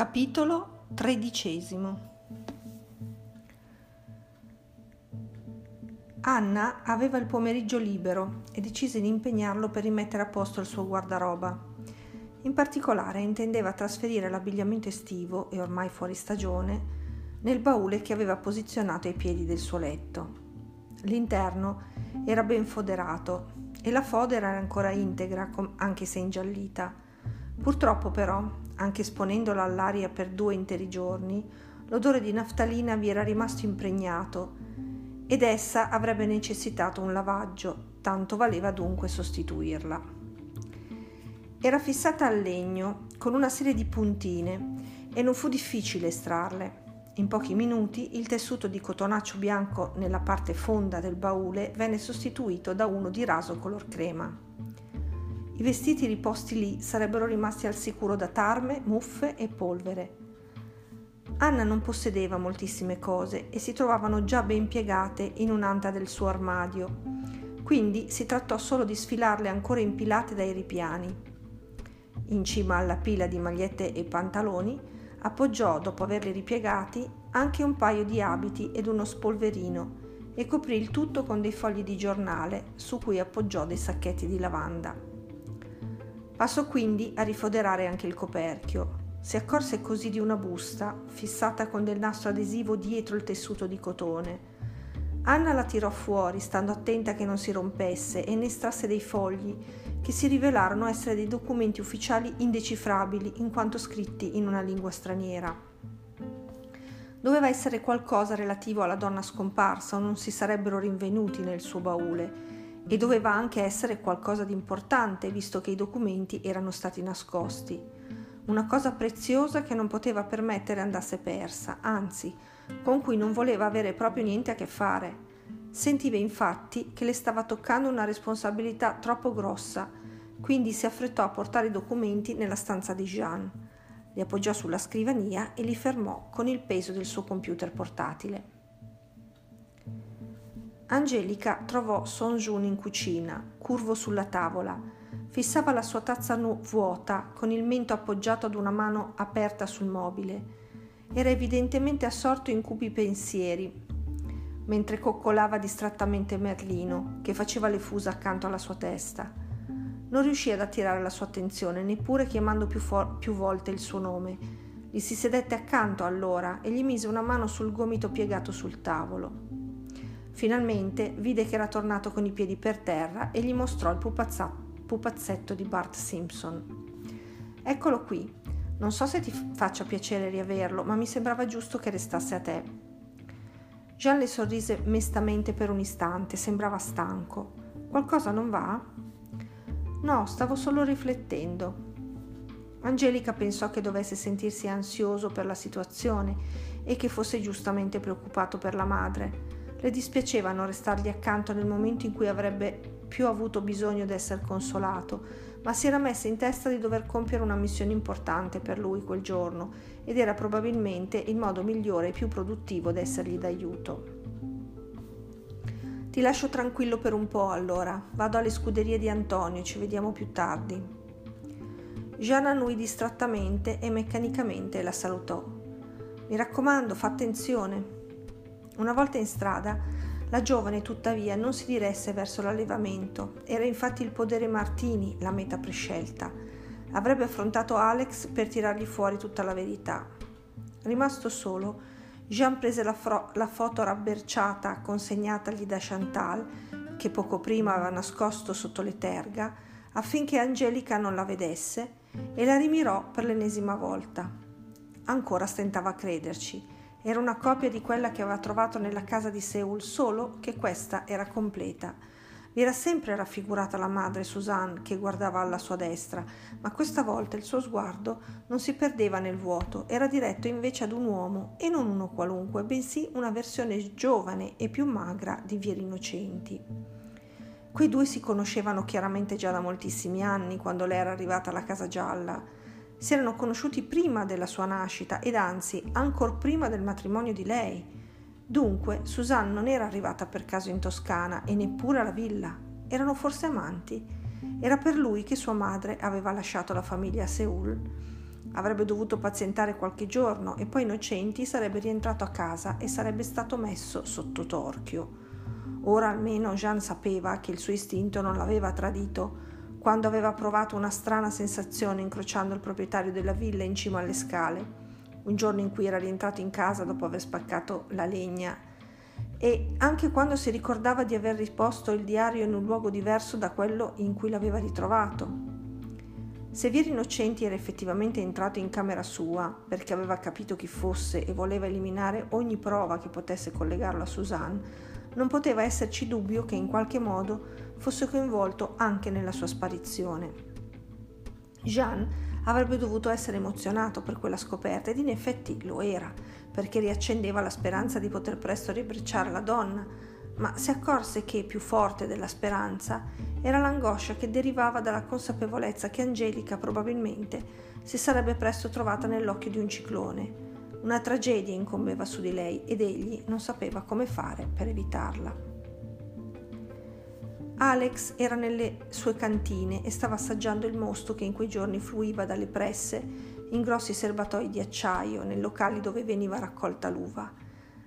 Capitolo tredicesimo Anna aveva il pomeriggio libero e decise di impegnarlo per rimettere a posto il suo guardaroba. In particolare intendeva trasferire l'abbigliamento estivo, e ormai fuori stagione, nel baule che aveva posizionato ai piedi del suo letto. L'interno era ben foderato e la fodera era ancora integra, anche se ingiallita. Purtroppo però anche esponendola all'aria per due interi giorni, l'odore di naftalina vi era rimasto impregnato ed essa avrebbe necessitato un lavaggio, tanto valeva dunque sostituirla. Era fissata al legno con una serie di puntine e non fu difficile estrarle. In pochi minuti il tessuto di cotonaccio bianco nella parte fonda del baule venne sostituito da uno di raso color crema. I vestiti riposti lì sarebbero rimasti al sicuro da tarme, muffe e polvere. Anna non possedeva moltissime cose e si trovavano già ben piegate in un'anta del suo armadio, quindi si trattò solo di sfilarle ancora impilate dai ripiani. In cima alla pila di magliette e pantaloni appoggiò, dopo averli ripiegati, anche un paio di abiti ed uno spolverino e coprì il tutto con dei fogli di giornale su cui appoggiò dei sacchetti di lavanda. Passò quindi a rifoderare anche il coperchio. Si accorse così di una busta fissata con del nastro adesivo dietro il tessuto di cotone. Anna la tirò fuori, stando attenta che non si rompesse, e ne estrasse dei fogli che si rivelarono essere dei documenti ufficiali indecifrabili in quanto scritti in una lingua straniera. Doveva essere qualcosa relativo alla donna scomparsa o non si sarebbero rinvenuti nel suo baule e doveva anche essere qualcosa di importante visto che i documenti erano stati nascosti. Una cosa preziosa che non poteva permettere andasse persa, anzi, con cui non voleva avere proprio niente a che fare. Sentiva infatti che le stava toccando una responsabilità troppo grossa, quindi si affrettò a portare i documenti nella stanza di Jean. Li appoggiò sulla scrivania e li fermò con il peso del suo computer portatile. Angelica trovò Son Jun in cucina, curvo sulla tavola. Fissava la sua tazza nu- vuota, con il mento appoggiato ad una mano aperta sul mobile. Era evidentemente assorto in cupi pensieri, mentre coccolava distrattamente Merlino, che faceva le fusa accanto alla sua testa. Non riuscì ad attirare la sua attenzione, neppure chiamando più, for- più volte il suo nome. Gli si sedette accanto allora e gli mise una mano sul gomito piegato sul tavolo. Finalmente vide che era tornato con i piedi per terra e gli mostrò il pupazzetto di Bart Simpson. Eccolo qui. Non so se ti faccia piacere riaverlo, ma mi sembrava giusto che restasse a te. Jean le sorrise mestamente per un istante, sembrava stanco. Qualcosa non va? No, stavo solo riflettendo. Angelica pensò che dovesse sentirsi ansioso per la situazione e che fosse giustamente preoccupato per la madre le dispiaceva non restargli accanto nel momento in cui avrebbe più avuto bisogno di essere consolato, ma si era messa in testa di dover compiere una missione importante per lui quel giorno ed era probabilmente il modo migliore e più produttivo di essergli d'aiuto. Ti lascio tranquillo per un po' allora, vado alle scuderie di Antonio, ci vediamo più tardi. Jean annui distrattamente e meccanicamente la salutò. Mi raccomando, fa attenzione, una volta in strada, la giovane tuttavia non si diresse verso l'allevamento, era infatti il podere Martini la meta prescelta. Avrebbe affrontato Alex per tirargli fuori tutta la verità. Rimasto solo, Jean prese la, fro- la foto rabberciata consegnatagli da Chantal, che poco prima aveva nascosto sotto le terga, affinché Angelica non la vedesse, e la rimirò per l'ennesima volta. Ancora stentava a crederci era una copia di quella che aveva trovato nella casa di Seul, solo che questa era completa. Vi era sempre raffigurata la madre Suzanne che guardava alla sua destra, ma questa volta il suo sguardo non si perdeva nel vuoto, era diretto invece ad un uomo, e non uno qualunque, bensì una versione giovane e più magra di Vieri Innocenti. Quei due si conoscevano chiaramente già da moltissimi anni, quando lei era arrivata alla Casa Gialla si erano conosciuti prima della sua nascita ed anzi ancor prima del matrimonio di lei. Dunque Susanne non era arrivata per caso in Toscana e neppure alla villa. Erano forse amanti? Era per lui che sua madre aveva lasciato la famiglia a Seul. Avrebbe dovuto pazientare qualche giorno e poi Innocenti sarebbe rientrato a casa e sarebbe stato messo sotto torchio. Ora almeno Jean sapeva che il suo istinto non l'aveva tradito quando aveva provato una strana sensazione incrociando il proprietario della villa in cima alle scale, un giorno in cui era rientrato in casa dopo aver spaccato la legna e anche quando si ricordava di aver risposto il diario in un luogo diverso da quello in cui l'aveva ritrovato. Se Vieri Innocenti era effettivamente entrato in camera sua perché aveva capito chi fosse e voleva eliminare ogni prova che potesse collegarlo a Suzanne, non poteva esserci dubbio che in qualche modo fosse coinvolto anche nella sua sparizione. Jean avrebbe dovuto essere emozionato per quella scoperta ed in effetti lo era, perché riaccendeva la speranza di poter presto riabbracciare la donna, ma si accorse che più forte della speranza era l'angoscia che derivava dalla consapevolezza che Angelica probabilmente si sarebbe presto trovata nell'occhio di un ciclone una tragedia incombeva su di lei ed egli non sapeva come fare per evitarla. Alex era nelle sue cantine e stava assaggiando il mosto che in quei giorni fluiva dalle presse in grossi serbatoi di acciaio nei locali dove veniva raccolta l'uva.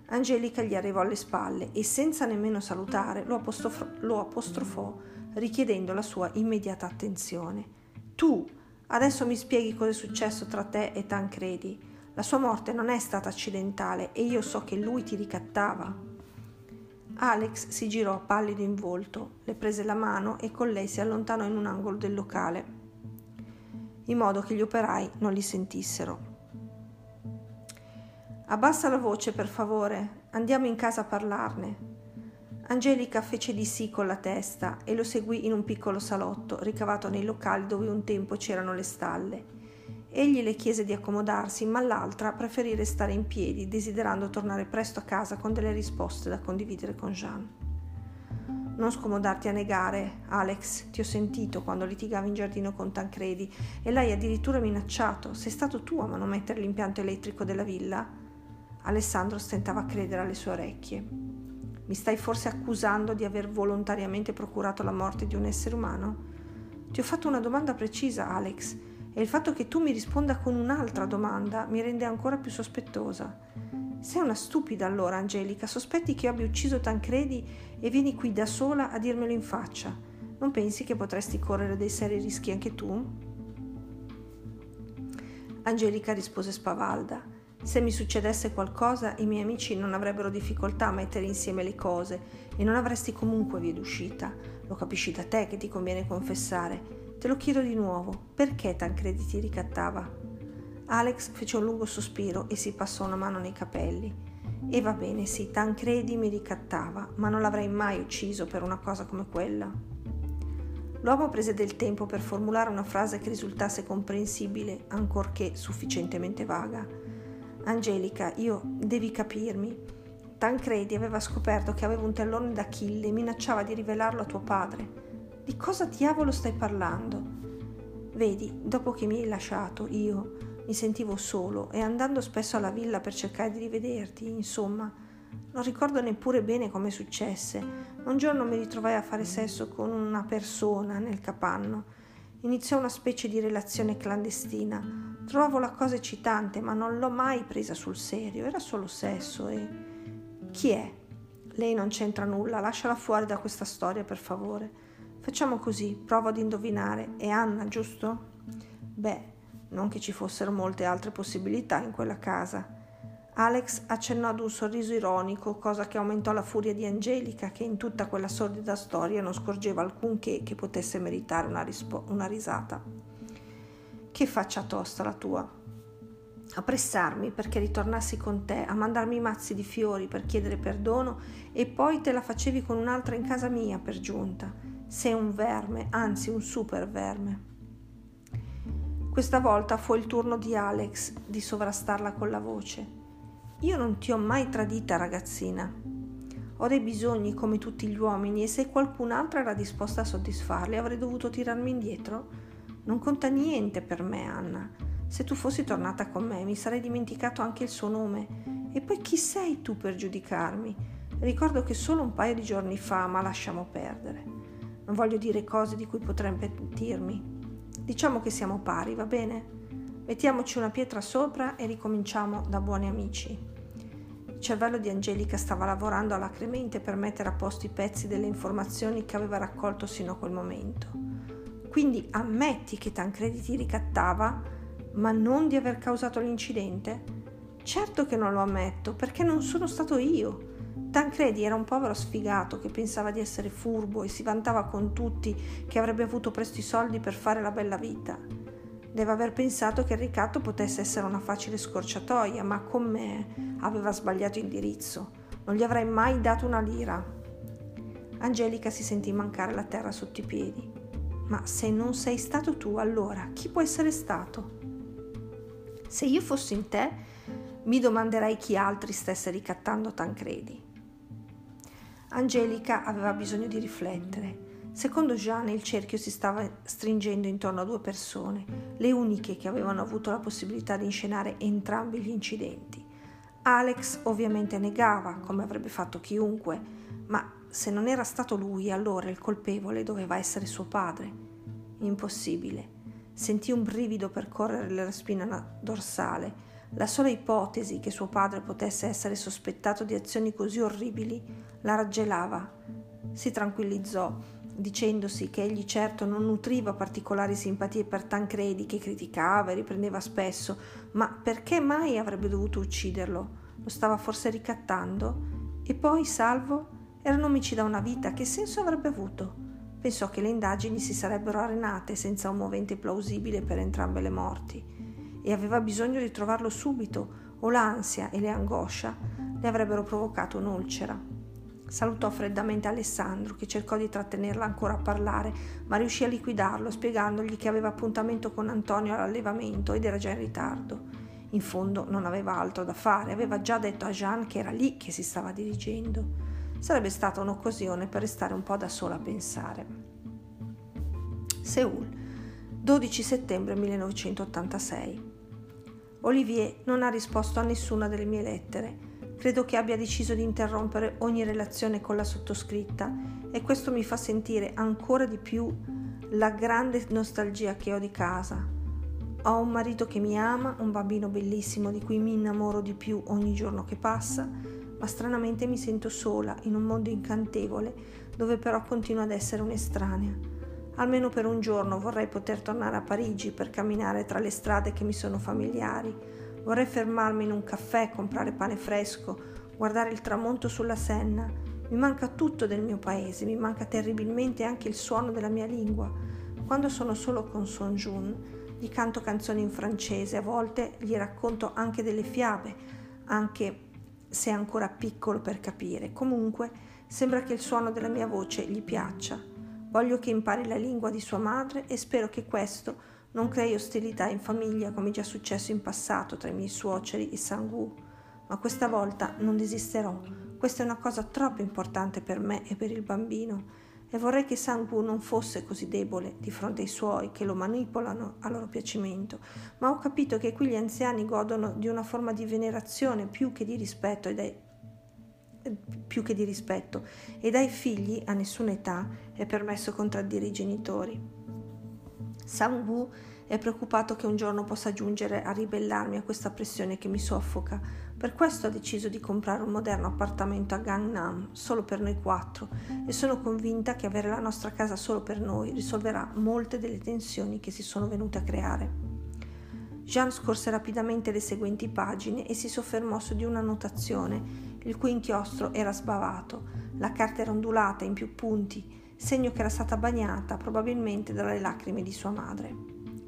Angelica gli arrivò alle spalle e senza nemmeno salutare lo, apostrofò, lo apostrofò richiedendo la sua immediata attenzione. Tu, adesso mi spieghi cosa è successo tra te e Tancredi. La sua morte non è stata accidentale e io so che lui ti ricattava. Alex si girò pallido in volto, le prese la mano e con lei si allontanò in un angolo del locale, in modo che gli operai non li sentissero. Abbassa la voce, per favore, andiamo in casa a parlarne. Angelica fece di sì con la testa e lo seguì in un piccolo salotto ricavato nei locali dove un tempo c'erano le stalle. Egli le chiese di accomodarsi, ma l'altra preferì restare in piedi, desiderando tornare presto a casa con delle risposte da condividere con Jean. Non scomodarti a negare, Alex, ti ho sentito quando litigavi in giardino con Tancredi e l'hai addirittura minacciato. Sei stato tu a manomettere l'impianto elettrico della villa? Alessandro stentava a credere alle sue orecchie. Mi stai forse accusando di aver volontariamente procurato la morte di un essere umano? Ti ho fatto una domanda precisa, Alex e il fatto che tu mi risponda con un'altra domanda mi rende ancora più sospettosa. Sei una stupida allora, Angelica, sospetti che io abbia ucciso Tancredi e vieni qui da sola a dirmelo in faccia. Non pensi che potresti correre dei seri rischi anche tu? Angelica rispose spavalda. Se mi succedesse qualcosa, i miei amici non avrebbero difficoltà a mettere insieme le cose e non avresti comunque via d'uscita. Lo capisci da te che ti conviene confessare. Te lo chiedo di nuovo, perché Tancredi ti ricattava? Alex fece un lungo sospiro e si passò una mano nei capelli. E va bene, sì, Tancredi mi ricattava, ma non l'avrei mai ucciso per una cosa come quella. L'uomo prese del tempo per formulare una frase che risultasse comprensibile, ancorché sufficientemente vaga. Angelica, io devi capirmi. Tancredi aveva scoperto che avevo un tellone d'Achille e minacciava di rivelarlo a tuo padre. Di cosa diavolo stai parlando? Vedi, dopo che mi hai lasciato, io mi sentivo solo e andando spesso alla villa per cercare di rivederti, insomma, non ricordo neppure bene come successe. Un giorno mi ritrovai a fare sesso con una persona nel capanno. Iniziò una specie di relazione clandestina. Trovavo la cosa eccitante, ma non l'ho mai presa sul serio. Era solo sesso e... Chi è? Lei non c'entra nulla, lasciala fuori da questa storia, per favore. Facciamo così, provo ad indovinare. È Anna, giusto? Beh, non che ci fossero molte altre possibilità in quella casa. Alex accennò ad un sorriso ironico, cosa che aumentò la furia di Angelica, che in tutta quella sordida storia non scorgeva alcunché che potesse meritare una, rispo- una risata. Che faccia tosta la tua. A pressarmi perché ritornassi con te, a mandarmi mazzi di fiori per chiedere perdono e poi te la facevi con un'altra in casa mia per giunta. Sei un verme, anzi un super verme. Questa volta fu il turno di Alex di sovrastarla con la voce. Io non ti ho mai tradita, ragazzina. Ho dei bisogni come tutti gli uomini e se qualcun'altra era disposta a soddisfarli avrei dovuto tirarmi indietro. Non conta niente per me, Anna. Se tu fossi tornata con me mi sarei dimenticato anche il suo nome. E poi chi sei tu per giudicarmi? Ricordo che solo un paio di giorni fa, ma lasciamo perdere. Non voglio dire cose di cui potrei pentirmi. Diciamo che siamo pari, va bene? Mettiamoci una pietra sopra e ricominciamo da buoni amici. Il cervello di Angelica stava lavorando alacremente per mettere a posto i pezzi delle informazioni che aveva raccolto sino a quel momento. Quindi ammetti che Tancredi ti ricattava, ma non di aver causato l'incidente? Certo che non lo ammetto, perché non sono stato io. Tancredi era un povero sfigato che pensava di essere furbo e si vantava con tutti che avrebbe avuto presto i soldi per fare la bella vita. Deve aver pensato che il ricatto potesse essere una facile scorciatoia, ma con me aveva sbagliato indirizzo. Non gli avrei mai dato una lira. Angelica si sentì mancare la terra sotto i piedi. Ma se non sei stato tu, allora chi può essere stato? Se io fossi in te, mi domanderei chi altri stesse ricattando Tancredi. Angelica aveva bisogno di riflettere. Secondo Jeanne il cerchio si stava stringendo intorno a due persone, le uniche che avevano avuto la possibilità di inscenare entrambi gli incidenti. Alex ovviamente negava, come avrebbe fatto chiunque, ma se non era stato lui, allora il colpevole doveva essere suo padre. Impossibile. Sentì un brivido percorrere la spina dorsale la sola ipotesi che suo padre potesse essere sospettato di azioni così orribili la raggelava. Si tranquillizzò, dicendosi che egli certo non nutriva particolari simpatie per Tancredi, che criticava e riprendeva spesso, ma perché mai avrebbe dovuto ucciderlo? Lo stava forse ricattando? E poi, salvo, era un omicida da una vita, che senso avrebbe avuto? Pensò che le indagini si sarebbero arenate senza un movente plausibile per entrambe le morti e aveva bisogno di trovarlo subito o l'ansia e le angoscia le avrebbero provocato un'ulcera. Salutò freddamente Alessandro, che cercò di trattenerla ancora a parlare, ma riuscì a liquidarlo, spiegandogli che aveva appuntamento con Antonio all'allevamento ed era già in ritardo. In fondo non aveva altro da fare, aveva già detto a Jean che era lì che si stava dirigendo. Sarebbe stata un'occasione per restare un po' da sola a pensare. Seul, 12 settembre 1986. Olivier non ha risposto a nessuna delle mie lettere. Credo che abbia deciso di interrompere ogni relazione con la sottoscritta e questo mi fa sentire ancora di più la grande nostalgia che ho di casa. Ho un marito che mi ama, un bambino bellissimo di cui mi innamoro di più ogni giorno che passa, ma stranamente mi sento sola in un mondo incantevole dove però continuo ad essere un'estranea. Almeno per un giorno vorrei poter tornare a Parigi per camminare tra le strade che mi sono familiari. Vorrei fermarmi in un caffè, comprare pane fresco, guardare il tramonto sulla Senna. Mi manca tutto del mio paese, mi manca terribilmente anche il suono della mia lingua. Quando sono solo con Son Jun, gli canto canzoni in francese, a volte gli racconto anche delle fiabe, anche se è ancora piccolo per capire. Comunque, sembra che il suono della mia voce gli piaccia. Voglio che impari la lingua di sua madre e spero che questo non crei ostilità in famiglia come già successo in passato tra i miei suoceri e Sangu. Ma questa volta non desisterò. Questa è una cosa troppo importante per me e per il bambino e vorrei che Sangu non fosse così debole di fronte ai suoi che lo manipolano a loro piacimento, ma ho capito che qui gli anziani godono di una forma di venerazione più che di rispetto ed è più che di rispetto e dai figli a nessuna età è permesso contraddire i genitori. Sang Wu è preoccupato che un giorno possa giungere a ribellarmi a questa pressione che mi soffoca. Per questo ha deciso di comprare un moderno appartamento a Gangnam solo per noi quattro e sono convinta che avere la nostra casa solo per noi risolverà molte delle tensioni che si sono venute a creare. Jean scorse rapidamente le seguenti pagine e si soffermò su di una notazione il cui inchiostro era sbavato, la carta era ondulata in più punti, segno che era stata bagnata probabilmente dalle lacrime di sua madre.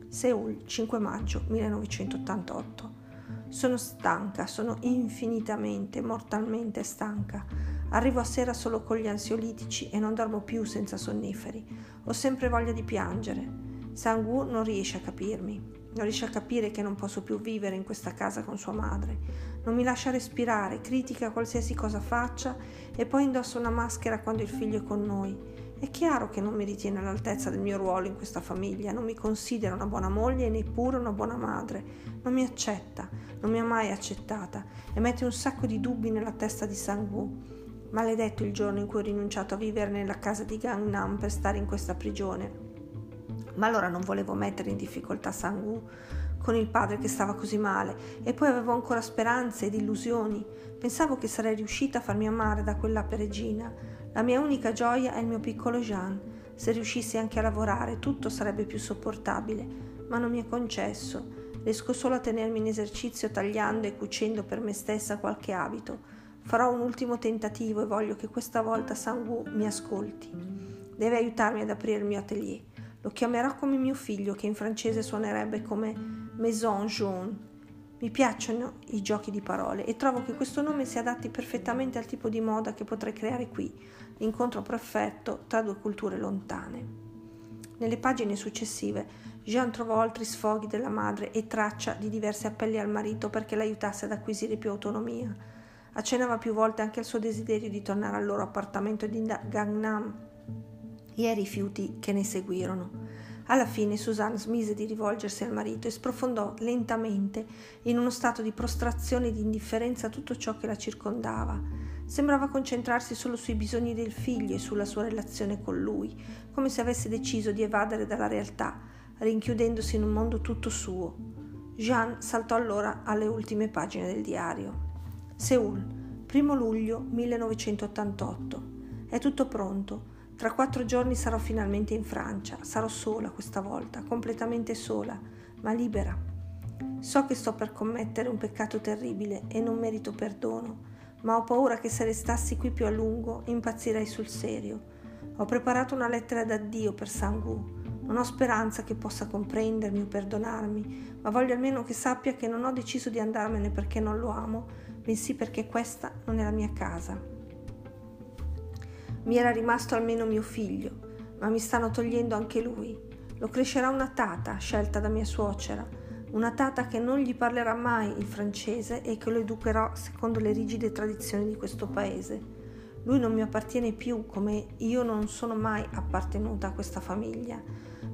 Seul, 5 maggio 1988. Sono stanca, sono infinitamente, mortalmente stanca. Arrivo a sera solo con gli ansiolitici e non dormo più senza sonniferi. Ho sempre voglia di piangere. Sang-woo non riesce a capirmi. Non riesce a capire che non posso più vivere in questa casa con sua madre. Non mi lascia respirare, critica qualsiasi cosa faccia e poi indossa una maschera quando il figlio è con noi. È chiaro che non mi ritiene all'altezza del mio ruolo in questa famiglia, non mi considera una buona moglie e neppure una buona madre. Non mi accetta, non mi ha mai accettata e mette un sacco di dubbi nella testa di Sang-woo. Maledetto il giorno in cui ho rinunciato a vivere nella casa di Gangnam per stare in questa prigione. Ma allora non volevo mettere in difficoltà Sang-woo con il padre che stava così male e poi avevo ancora speranze ed illusioni. Pensavo che sarei riuscita a farmi amare da quella peregina. La mia unica gioia è il mio piccolo Jean. Se riuscissi anche a lavorare tutto sarebbe più sopportabile, ma non mi è concesso. Riesco solo a tenermi in esercizio tagliando e cucendo per me stessa qualche abito. Farò un ultimo tentativo e voglio che questa volta Sangu mi ascolti. Deve aiutarmi ad aprire il mio atelier. Lo chiamerò come mio figlio, che in francese suonerebbe come Maison Jaune. Mi piacciono i giochi di parole e trovo che questo nome si adatti perfettamente al tipo di moda che potrei creare qui, l'incontro perfetto tra due culture lontane. Nelle pagine successive Jean trovò altri sfoghi della madre e traccia di diversi appelli al marito perché l'aiutasse ad acquisire più autonomia accennava più volte anche al suo desiderio di tornare al loro appartamento di Gangnam e ai rifiuti che ne seguirono. Alla fine Suzanne smise di rivolgersi al marito e sprofondò lentamente in uno stato di prostrazione e di indifferenza a tutto ciò che la circondava. Sembrava concentrarsi solo sui bisogni del figlio e sulla sua relazione con lui, come se avesse deciso di evadere dalla realtà, rinchiudendosi in un mondo tutto suo. Jean saltò allora alle ultime pagine del diario. Seul, 1 luglio 1988. È tutto pronto. Tra quattro giorni sarò finalmente in Francia. Sarò sola questa volta, completamente sola, ma libera. So che sto per commettere un peccato terribile e non merito perdono, ma ho paura che se restassi qui più a lungo impazzirei sul serio. Ho preparato una lettera d'addio per Sangu. Non ho speranza che possa comprendermi o perdonarmi, ma voglio almeno che sappia che non ho deciso di andarmene perché non lo amo, bensì perché questa non è la mia casa. Mi era rimasto almeno mio figlio, ma mi stanno togliendo anche lui. Lo crescerà una tata scelta da mia suocera, una tata che non gli parlerà mai il francese e che lo educherò secondo le rigide tradizioni di questo paese. Lui non mi appartiene più come io non sono mai appartenuta a questa famiglia.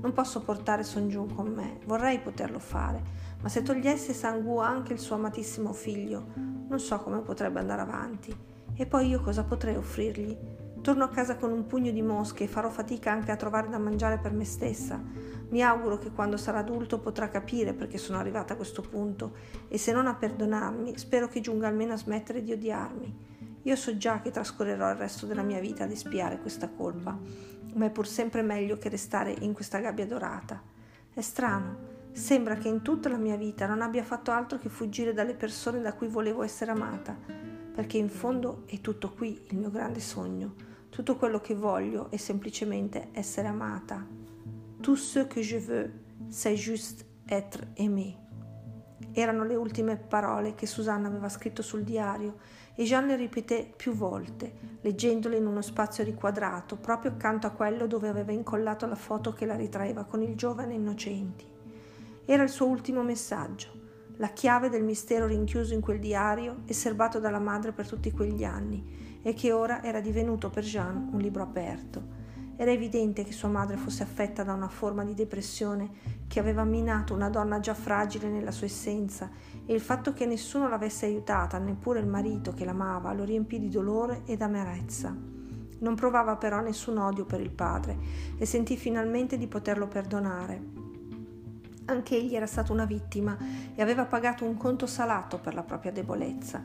Non posso portare Son Jun con me, vorrei poterlo fare, ma se togliesse Sangu anche il suo amatissimo figlio, non so come potrebbe andare avanti. E poi io cosa potrei offrirgli? Torno a casa con un pugno di mosche e farò fatica anche a trovare da mangiare per me stessa. Mi auguro che quando sarà adulto potrà capire perché sono arrivata a questo punto e se non a perdonarmi, spero che giunga almeno a smettere di odiarmi. Io so già che trascorrerò il resto della mia vita ad espiare questa colpa, ma è pur sempre meglio che restare in questa gabbia dorata. È strano, Sembra che in tutta la mia vita non abbia fatto altro che fuggire dalle persone da cui volevo essere amata, perché in fondo è tutto qui il mio grande sogno. Tutto quello che voglio è semplicemente essere amata. Tout ce que je veux, c'est juste être aimé. Erano le ultime parole che Susanna aveva scritto sul diario e Jean le ripeté più volte, leggendole in uno spazio riquadrato, proprio accanto a quello dove aveva incollato la foto che la ritraeva con il giovane innocenti. Era il suo ultimo messaggio, la chiave del mistero rinchiuso in quel diario e serbato dalla madre per tutti quegli anni e che ora era divenuto per Jean un libro aperto. Era evidente che sua madre fosse affetta da una forma di depressione che aveva minato una donna già fragile nella sua essenza e il fatto che nessuno l'avesse aiutata, neppure il marito che l'amava, lo riempì di dolore ed amarezza. Non provava però nessun odio per il padre e sentì finalmente di poterlo perdonare. Anche egli era stato una vittima e aveva pagato un conto salato per la propria debolezza.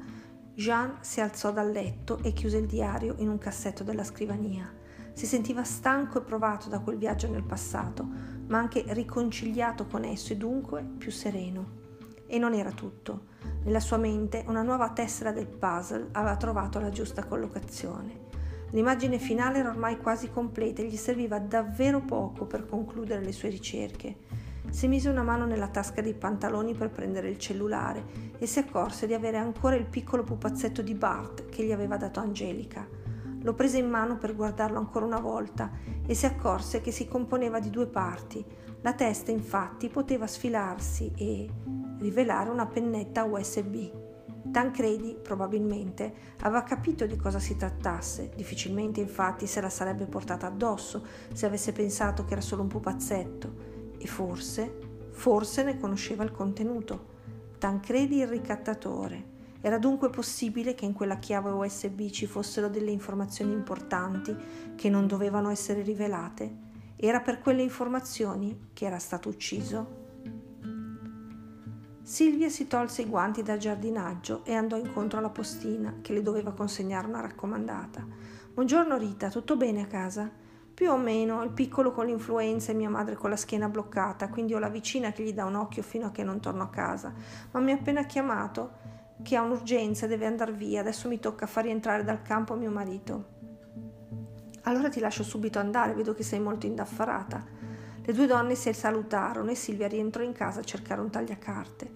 Jean si alzò dal letto e chiuse il diario in un cassetto della scrivania. Si sentiva stanco e provato da quel viaggio nel passato, ma anche riconciliato con esso e dunque più sereno. E non era tutto. Nella sua mente una nuova tessera del puzzle aveva trovato la giusta collocazione. L'immagine finale era ormai quasi completa e gli serviva davvero poco per concludere le sue ricerche. Si mise una mano nella tasca dei pantaloni per prendere il cellulare e si accorse di avere ancora il piccolo pupazzetto di Bart che gli aveva dato Angelica. Lo prese in mano per guardarlo ancora una volta e si accorse che si componeva di due parti. La testa infatti poteva sfilarsi e rivelare una pennetta USB. Tancredi, probabilmente, aveva capito di cosa si trattasse, difficilmente infatti se la sarebbe portata addosso se avesse pensato che era solo un pupazzetto e forse, forse ne conosceva il contenuto. Tancredi il ricattatore. Era dunque possibile che in quella chiave USB ci fossero delle informazioni importanti che non dovevano essere rivelate? Era per quelle informazioni che era stato ucciso? Silvia si tolse i guanti da giardinaggio e andò incontro alla postina che le doveva consegnare una raccomandata. Buongiorno Rita, tutto bene a casa? Più o meno, il piccolo con l'influenza e mia madre con la schiena bloccata, quindi ho la vicina che gli dà un occhio fino a che non torno a casa. Ma mi ha appena chiamato che ha un'urgenza deve andare via, adesso mi tocca far rientrare dal campo mio marito. Allora ti lascio subito andare, vedo che sei molto indaffarata. Le due donne si salutarono e Silvia rientrò in casa a cercare un tagliacarte.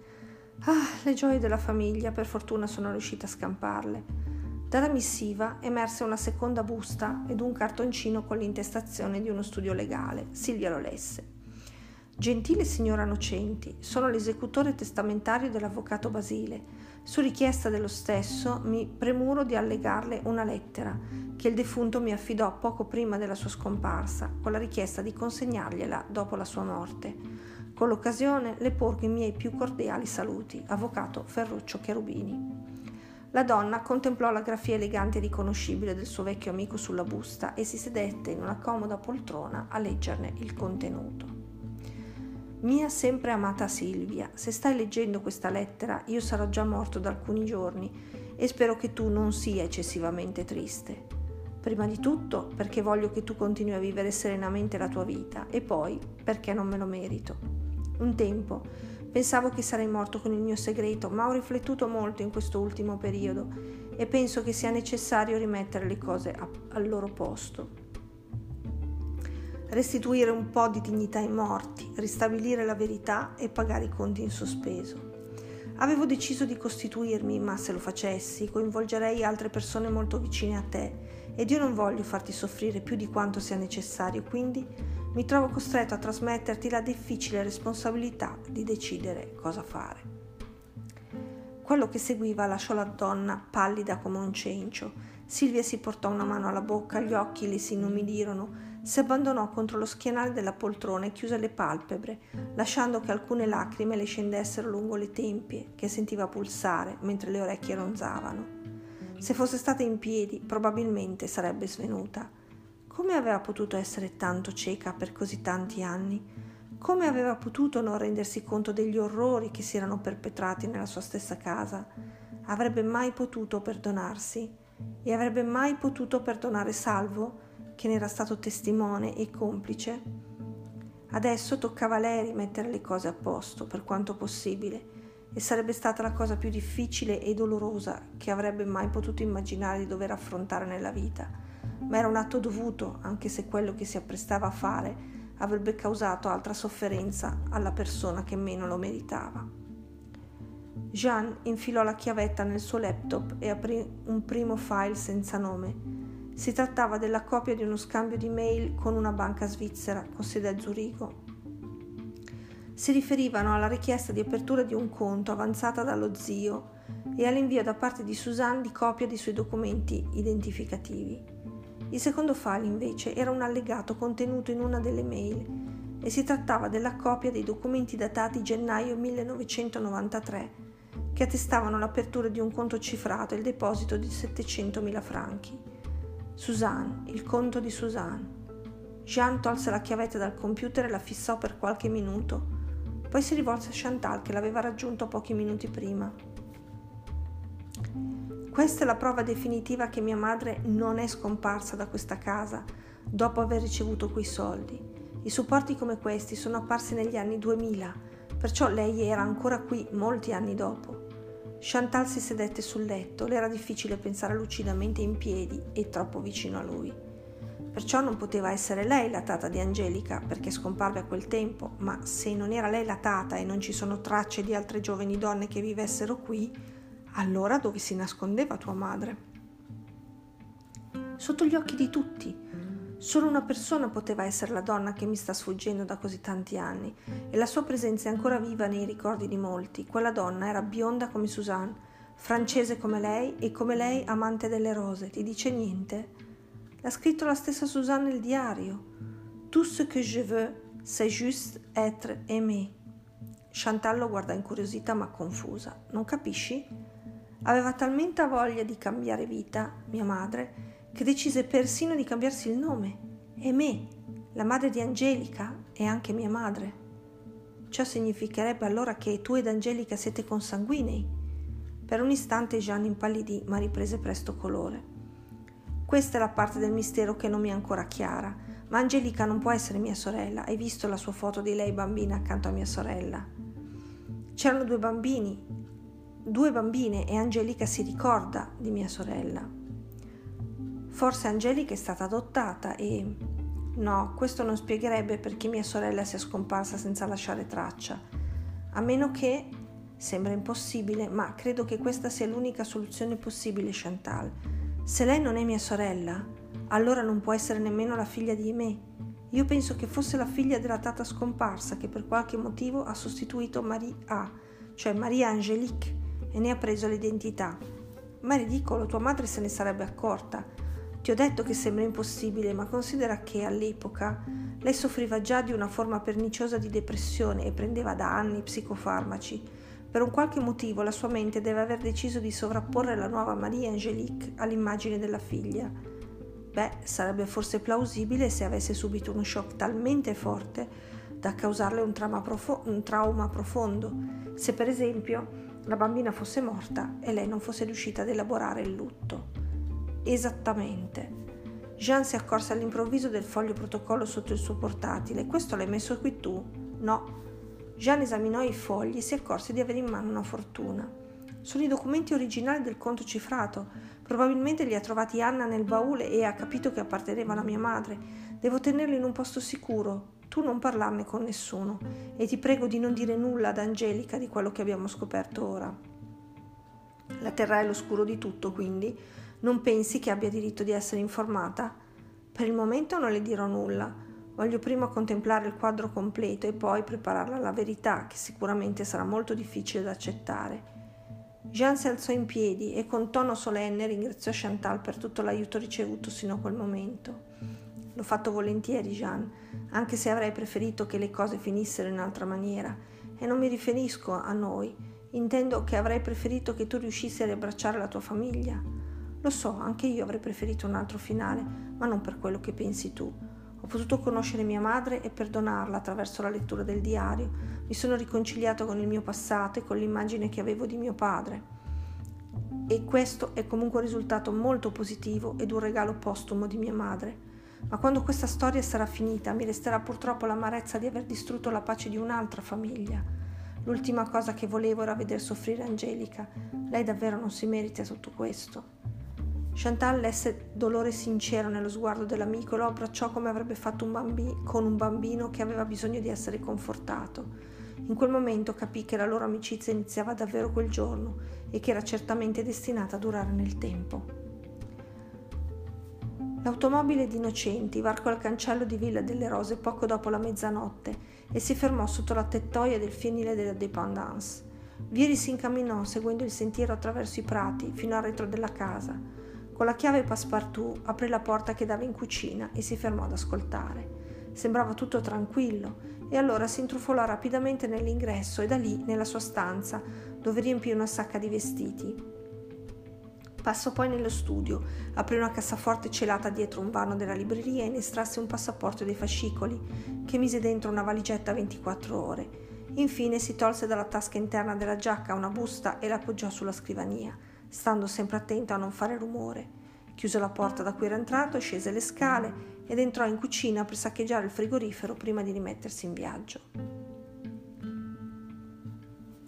Ah, le gioie della famiglia, per fortuna sono riuscita a scamparle. Dalla missiva emerse una seconda busta ed un cartoncino con l'intestazione di uno studio legale. Silvia lo lesse. Gentile signora Nocenti, sono l'esecutore testamentario dell'avvocato Basile. Su richiesta dello stesso mi premuro di allegarle una lettera che il defunto mi affidò poco prima della sua scomparsa, con la richiesta di consegnargliela dopo la sua morte. Con l'occasione le porgo i miei più cordiali saluti, avvocato Ferruccio Cherubini. La donna contemplò la grafia elegante e riconoscibile del suo vecchio amico sulla busta e si sedette in una comoda poltrona a leggerne il contenuto. Mia sempre amata Silvia, se stai leggendo questa lettera io sarò già morto da alcuni giorni e spero che tu non sia eccessivamente triste. Prima di tutto perché voglio che tu continui a vivere serenamente la tua vita e poi perché non me lo merito. Un tempo pensavo che sarei morto con il mio segreto, ma ho riflettuto molto in questo ultimo periodo e penso che sia necessario rimettere le cose a, al loro posto restituire un po' di dignità ai morti, ristabilire la verità e pagare i conti in sospeso. Avevo deciso di costituirmi, ma se lo facessi coinvolgerei altre persone molto vicine a te ed io non voglio farti soffrire più di quanto sia necessario, quindi mi trovo costretto a trasmetterti la difficile responsabilità di decidere cosa fare. Quello che seguiva lasciò la donna pallida come un cencio. Silvia si portò una mano alla bocca, gli occhi le si inumidirono si abbandonò contro lo schienale della poltrona e chiuse le palpebre, lasciando che alcune lacrime le scendessero lungo le tempie, che sentiva pulsare mentre le orecchie ronzavano. Se fosse stata in piedi, probabilmente sarebbe svenuta. Come aveva potuto essere tanto cieca per così tanti anni? Come aveva potuto non rendersi conto degli orrori che si erano perpetrati nella sua stessa casa? Avrebbe mai potuto perdonarsi? E avrebbe mai potuto perdonare Salvo? che ne era stato testimone e complice. Adesso toccava a lei rimettere le cose a posto per quanto possibile e sarebbe stata la cosa più difficile e dolorosa che avrebbe mai potuto immaginare di dover affrontare nella vita, ma era un atto dovuto anche se quello che si apprestava a fare avrebbe causato altra sofferenza alla persona che meno lo meritava. Jean infilò la chiavetta nel suo laptop e aprì un primo file senza nome si trattava della copia di uno scambio di mail con una banca svizzera con sede a Zurigo. Si riferivano alla richiesta di apertura di un conto avanzata dallo zio e all'invio da parte di Suzanne di copia dei suoi documenti identificativi. Il secondo file invece era un allegato contenuto in una delle mail e si trattava della copia dei documenti datati gennaio 1993 che attestavano l'apertura di un conto cifrato e il deposito di 700.000 franchi. Suzanne, il conto di Suzanne. Jean tolse la chiavetta dal computer e la fissò per qualche minuto. Poi si rivolse a Chantal che l'aveva raggiunto pochi minuti prima. Questa è la prova definitiva che mia madre non è scomparsa da questa casa dopo aver ricevuto quei soldi. I supporti come questi sono apparsi negli anni 2000, perciò lei era ancora qui molti anni dopo. Chantal si sedette sul letto, le era difficile pensare lucidamente in piedi e troppo vicino a lui. Perciò non poteva essere lei la tata di Angelica, perché scomparve a quel tempo, ma se non era lei la tata e non ci sono tracce di altre giovani donne che vivessero qui, allora dove si nascondeva tua madre? Sotto gli occhi di tutti, Solo una persona poteva essere la donna che mi sta sfuggendo da così tanti anni e la sua presenza è ancora viva nei ricordi di molti. Quella donna era bionda come Suzanne, francese come lei e come lei amante delle rose. Ti dice niente? L'ha scritto la stessa Suzanne nel diario. Tout ce que je veux, c'est juste être aimé. Chantal lo guarda incuriosita ma confusa. Non capisci? Aveva talmente voglia di cambiare vita, mia madre, che decise persino di cambiarsi il nome. E me, la madre di Angelica, e anche mia madre. Ciò significherebbe allora che tu ed Angelica siete consanguinei. Per un istante Jeanne impallidì, ma riprese presto colore. Questa è la parte del mistero che non mi è ancora chiara. Ma Angelica non può essere mia sorella. Hai visto la sua foto di lei bambina accanto a mia sorella? C'erano due bambini, due bambine e Angelica si ricorda di mia sorella. Forse Angelica è stata adottata e No, questo non spiegherebbe perché mia sorella sia scomparsa senza lasciare traccia. A meno che, sembra impossibile, ma credo che questa sia l'unica soluzione possibile, Chantal. Se lei non è mia sorella, allora non può essere nemmeno la figlia di me. Io penso che fosse la figlia della tata scomparsa che per qualche motivo ha sostituito Marie A, cioè Maria Angelique, e ne ha preso l'identità. Ma è ridicolo, tua madre se ne sarebbe accorta. Ti ho detto che sembra impossibile, ma considera che all'epoca lei soffriva già di una forma perniciosa di depressione e prendeva da anni psicofarmaci. Per un qualche motivo la sua mente deve aver deciso di sovrapporre la nuova Maria Angelique all'immagine della figlia. Beh, sarebbe forse plausibile se avesse subito uno shock talmente forte da causarle un profo- un trauma profondo, se per esempio la bambina fosse morta e lei non fosse riuscita ad elaborare il lutto. Esattamente. Jean si accorse all'improvviso del foglio protocollo sotto il suo portatile. Questo l'hai messo qui tu? No. Jean esaminò i fogli e si accorse di avere in mano una fortuna. Sono i documenti originali del conto cifrato. Probabilmente li ha trovati Anna nel baule e ha capito che appartenevano a mia madre. Devo tenerli in un posto sicuro. Tu non parlarne con nessuno e ti prego di non dire nulla ad Angelica di quello che abbiamo scoperto ora. La terra è l'oscuro di tutto, quindi non pensi che abbia diritto di essere informata? Per il momento non le dirò nulla. Voglio prima contemplare il quadro completo e poi prepararla alla verità, che sicuramente sarà molto difficile da accettare. Jean si alzò in piedi e con tono solenne ringraziò Chantal per tutto l'aiuto ricevuto sino a quel momento. L'ho fatto volentieri, Jean, anche se avrei preferito che le cose finissero in altra maniera. E non mi riferisco a noi. Intendo che avrei preferito che tu riuscissi a riabbracciare la tua famiglia. Lo so, anche io avrei preferito un altro finale, ma non per quello che pensi tu. Ho potuto conoscere mia madre e perdonarla attraverso la lettura del diario. Mi sono riconciliato con il mio passato e con l'immagine che avevo di mio padre. E questo è comunque un risultato molto positivo ed un regalo postumo di mia madre. Ma quando questa storia sarà finita, mi resterà purtroppo l'amarezza di aver distrutto la pace di un'altra famiglia. L'ultima cosa che volevo era veder soffrire Angelica. Lei davvero non si merita tutto questo. Chantal lesse dolore sincero nello sguardo dell'amico e lo abbracciò come avrebbe fatto un bambi- con un bambino che aveva bisogno di essere confortato. In quel momento capì che la loro amicizia iniziava davvero quel giorno e che era certamente destinata a durare nel tempo. L'automobile di Innocenti varcò il cancello di Villa delle Rose poco dopo la mezzanotte e si fermò sotto la tettoia del fienile della Dépendance. Vieri si incamminò seguendo il sentiero attraverso i prati fino al retro della casa. Con la chiave Passepartout aprì la porta che dava in cucina e si fermò ad ascoltare. Sembrava tutto tranquillo e allora si intrufolò rapidamente nell'ingresso e da lì nella sua stanza, dove riempì una sacca di vestiti. Passò poi nello studio, aprì una cassaforte celata dietro un vano della libreria e ne estrasse un passaporto dei fascicoli, che mise dentro una valigetta a 24 ore. Infine si tolse dalla tasca interna della giacca una busta e l'appoggiò sulla scrivania stando sempre attento a non fare rumore. Chiuse la porta da cui era entrato, scese le scale ed entrò in cucina per saccheggiare il frigorifero prima di rimettersi in viaggio.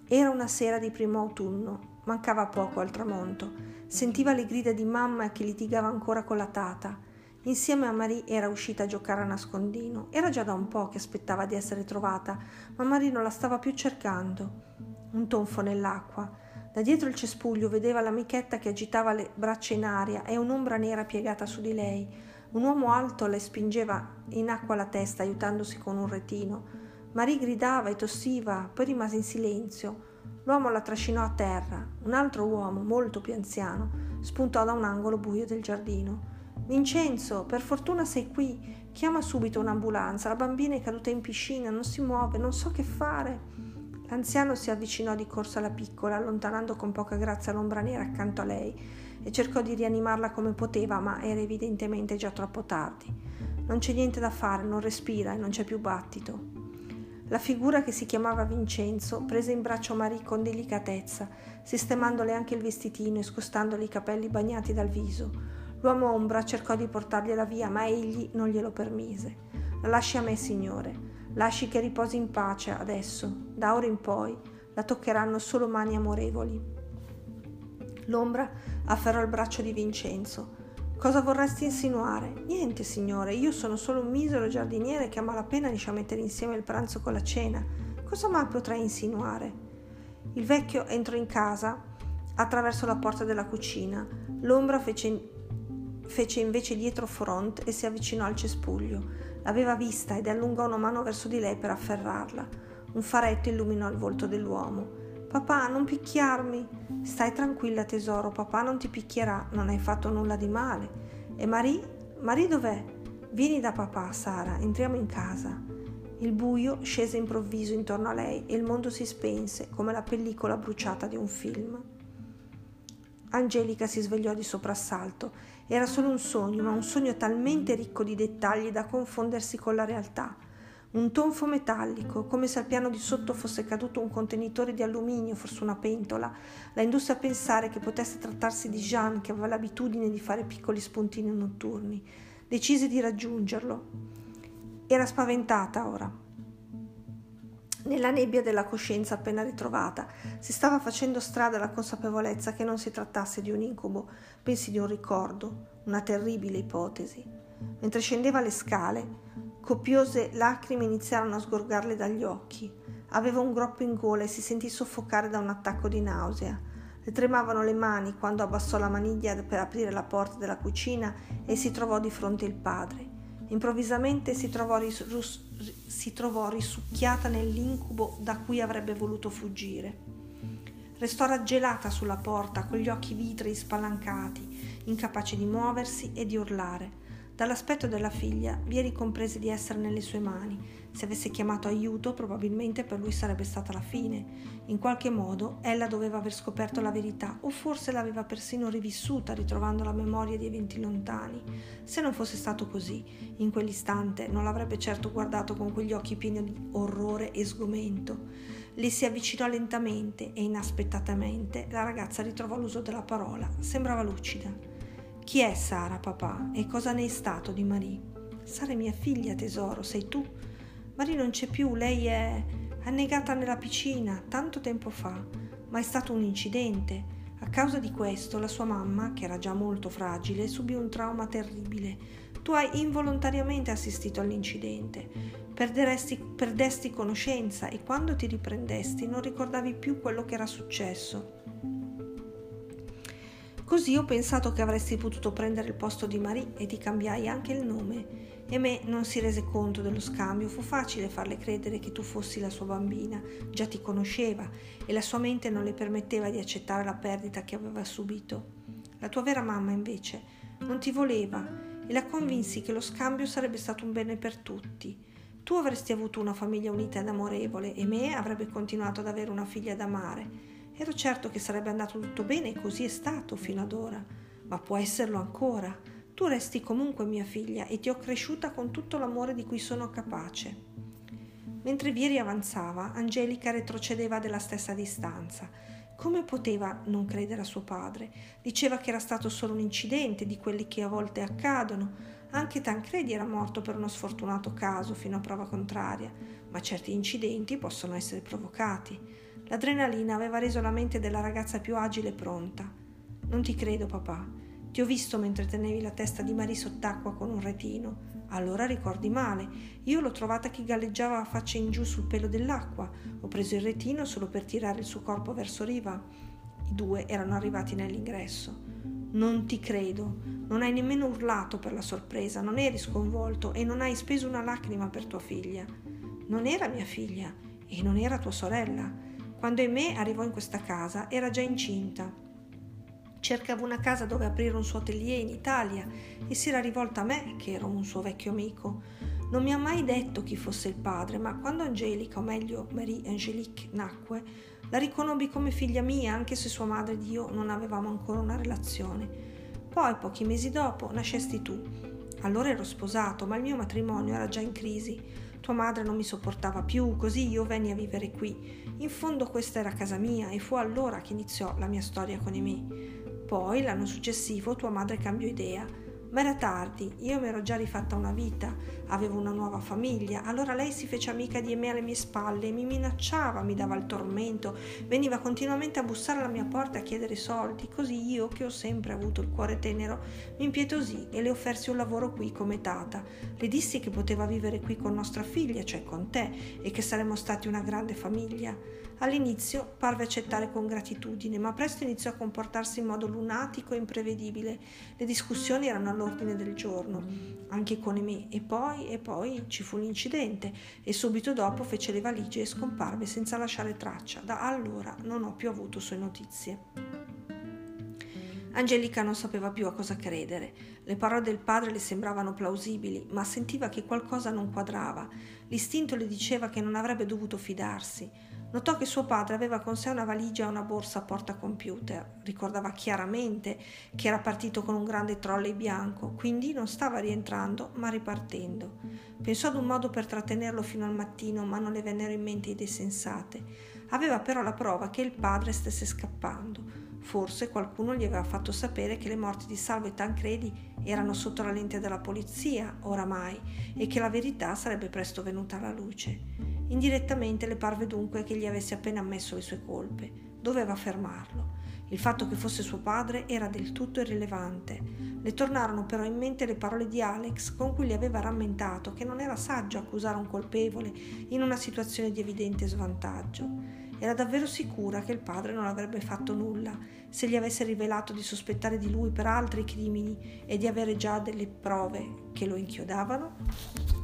Era una sera di primo autunno, mancava poco al tramonto. Sentiva le grida di mamma che litigava ancora con la tata. Insieme a Marie era uscita a giocare a nascondino. Era già da un po' che aspettava di essere trovata, ma Marie non la stava più cercando. Un tonfo nell'acqua, da dietro il cespuglio vedeva l'amichetta che agitava le braccia in aria e un'ombra nera piegata su di lei. Un uomo alto le spingeva in acqua la testa aiutandosi con un retino. Marie gridava e tossiva, poi rimase in silenzio. L'uomo la trascinò a terra. Un altro uomo, molto più anziano, spuntò da un angolo buio del giardino. Vincenzo, per fortuna sei qui. Chiama subito un'ambulanza. La bambina è caduta in piscina, non si muove, non so che fare. L'anziano si avvicinò di corsa alla piccola, allontanando con poca grazia l'ombra nera accanto a lei, e cercò di rianimarla come poteva, ma era evidentemente già troppo tardi. Non c'è niente da fare, non respira e non c'è più battito. La figura che si chiamava Vincenzo prese in braccio Marie con delicatezza, sistemandole anche il vestitino e scostandole i capelli bagnati dal viso. L'uomo ombra cercò di portargliela via, ma egli non glielo permise. La lasci a me, signore. Lasci che riposi in pace adesso. Da ora in poi la toccheranno solo mani amorevoli. L'ombra afferrò il braccio di Vincenzo. Cosa vorresti insinuare? Niente, signore, io sono solo un misero giardiniere che a malapena riesce a mettere insieme il pranzo con la cena. Cosa mai potrei insinuare? Il vecchio entrò in casa attraverso la porta della cucina. L'ombra fece, fece invece dietro front e si avvicinò al cespuglio. L'aveva vista ed allungò una mano verso di lei per afferrarla. Un faretto illuminò il volto dell'uomo. Papà, non picchiarmi. Stai tranquilla, tesoro, papà non ti picchierà, non hai fatto nulla di male. E Marie? Marie dov'è? Vieni da papà, Sara, entriamo in casa. Il buio scese improvviso intorno a lei e il mondo si spense come la pellicola bruciata di un film. Angelica si svegliò di soprassalto. Era solo un sogno, ma un sogno talmente ricco di dettagli da confondersi con la realtà. Un tonfo metallico, come se al piano di sotto fosse caduto un contenitore di alluminio, forse una pentola, la indusse a pensare che potesse trattarsi di Jean, che aveva l'abitudine di fare piccoli spuntini notturni. Decise di raggiungerlo. Era spaventata ora. Nella nebbia della coscienza appena ritrovata si stava facendo strada la consapevolezza che non si trattasse di un incubo, pensi di un ricordo, una terribile ipotesi. Mentre scendeva le scale, Copiose lacrime iniziarono a sgorgarle dagli occhi. Aveva un groppo in gola e si sentì soffocare da un attacco di nausea. Le tremavano le mani quando abbassò la maniglia per aprire la porta della cucina e si trovò di fronte il padre. Improvvisamente si trovò, ris- si trovò risucchiata nell'incubo da cui avrebbe voluto fuggire. Restò raggelata sulla porta con gli occhi vitrei spalancati, incapace di muoversi e di urlare. Dall'aspetto della figlia vi ricomprese di essere nelle sue mani. Se avesse chiamato aiuto, probabilmente per lui sarebbe stata la fine. In qualche modo ella doveva aver scoperto la verità, o forse l'aveva persino rivissuta, ritrovando la memoria di eventi lontani. Se non fosse stato così, in quell'istante non l'avrebbe certo guardato con quegli occhi pieni di orrore e sgomento. Le si avvicinò lentamente e inaspettatamente la ragazza ritrovò l'uso della parola. Sembrava lucida. Chi è Sara, papà? E cosa ne è stato di Marie? Sara è mia figlia, tesoro, sei tu? Marie non c'è più, lei è annegata nella piscina tanto tempo fa, ma è stato un incidente. A causa di questo la sua mamma, che era già molto fragile, subì un trauma terribile. Tu hai involontariamente assistito all'incidente. Perderesti, perdesti conoscenza e quando ti riprendesti non ricordavi più quello che era successo. Così ho pensato che avresti potuto prendere il posto di Marie e ti cambiai anche il nome. E me non si rese conto dello scambio, fu facile farle credere che tu fossi la sua bambina, già ti conosceva e la sua mente non le permetteva di accettare la perdita che aveva subito. La tua vera mamma invece non ti voleva e la convinsi che lo scambio sarebbe stato un bene per tutti. Tu avresti avuto una famiglia unita ed amorevole e me avrebbe continuato ad avere una figlia da amare Ero certo che sarebbe andato tutto bene e così è stato fino ad ora, ma può esserlo ancora. Tu resti comunque mia figlia e ti ho cresciuta con tutto l'amore di cui sono capace. Mentre Vieri avanzava, Angelica retrocedeva della stessa distanza. Come poteva non credere a suo padre? Diceva che era stato solo un incidente di quelli che a volte accadono. Anche Tancredi era morto per uno sfortunato caso fino a prova contraria, ma certi incidenti possono essere provocati. L'adrenalina aveva reso la mente della ragazza più agile e pronta. Non ti credo, papà. Ti ho visto mentre tenevi la testa di Marie sott'acqua con un retino. Allora ricordi male. Io l'ho trovata che galleggiava a faccia in giù sul pelo dell'acqua. Ho preso il retino solo per tirare il suo corpo verso riva. I due erano arrivati nell'ingresso. Non ti credo. Non hai nemmeno urlato per la sorpresa, non eri sconvolto e non hai speso una lacrima per tua figlia. Non era mia figlia e non era tua sorella. Quando Aimee arrivò in questa casa era già incinta. Cercava una casa dove aprire un suo atelier in Italia e si era rivolta a me, che ero un suo vecchio amico. Non mi ha mai detto chi fosse il padre, ma quando Angelica, o meglio Marie Angelique, nacque, la riconobbi come figlia mia, anche se sua madre ed io non avevamo ancora una relazione. Poi, pochi mesi dopo, nascesti tu. Allora ero sposato, ma il mio matrimonio era già in crisi. Tua madre non mi sopportava più, così io venni a vivere qui. In fondo questa era casa mia e fu allora che iniziò la mia storia con Emi. Poi, l'anno successivo, tua madre cambiò idea ma era tardi, io mi ero già rifatta una vita, avevo una nuova famiglia, allora lei si fece amica di me alle mie spalle, mi minacciava, mi dava il tormento, veniva continuamente a bussare alla mia porta a chiedere soldi, così io, che ho sempre avuto il cuore tenero, mi impietosì e le offersi un lavoro qui come tata. Le dissi che poteva vivere qui con nostra figlia, cioè con te, e che saremmo stati una grande famiglia. All'inizio parve accettare con gratitudine, ma presto iniziò a comportarsi in modo lunatico e imprevedibile. Le discussioni erano all'ordine del giorno, anche con me, e poi, e poi ci fu un incidente e subito dopo fece le valigie e scomparve senza lasciare traccia. Da allora non ho più avuto sue notizie. Angelica non sapeva più a cosa credere. Le parole del padre le sembravano plausibili, ma sentiva che qualcosa non quadrava. L'istinto le diceva che non avrebbe dovuto fidarsi. Notò che suo padre aveva con sé una valigia e una borsa a porta computer. Ricordava chiaramente che era partito con un grande trolley bianco, quindi non stava rientrando, ma ripartendo. Pensò ad un modo per trattenerlo fino al mattino, ma non le vennero in mente idee sensate. Aveva però la prova che il padre stesse scappando. Forse qualcuno gli aveva fatto sapere che le morti di Salvo e Tancredi erano sotto la lente della polizia, oramai, e che la verità sarebbe presto venuta alla luce. Indirettamente le parve dunque che gli avesse appena ammesso le sue colpe. Doveva fermarlo. Il fatto che fosse suo padre era del tutto irrilevante. Le tornarono però in mente le parole di Alex con cui gli aveva rammentato che non era saggio accusare un colpevole in una situazione di evidente svantaggio. Era davvero sicura che il padre non avrebbe fatto nulla se gli avesse rivelato di sospettare di lui per altri crimini e di avere già delle prove che lo inchiodavano?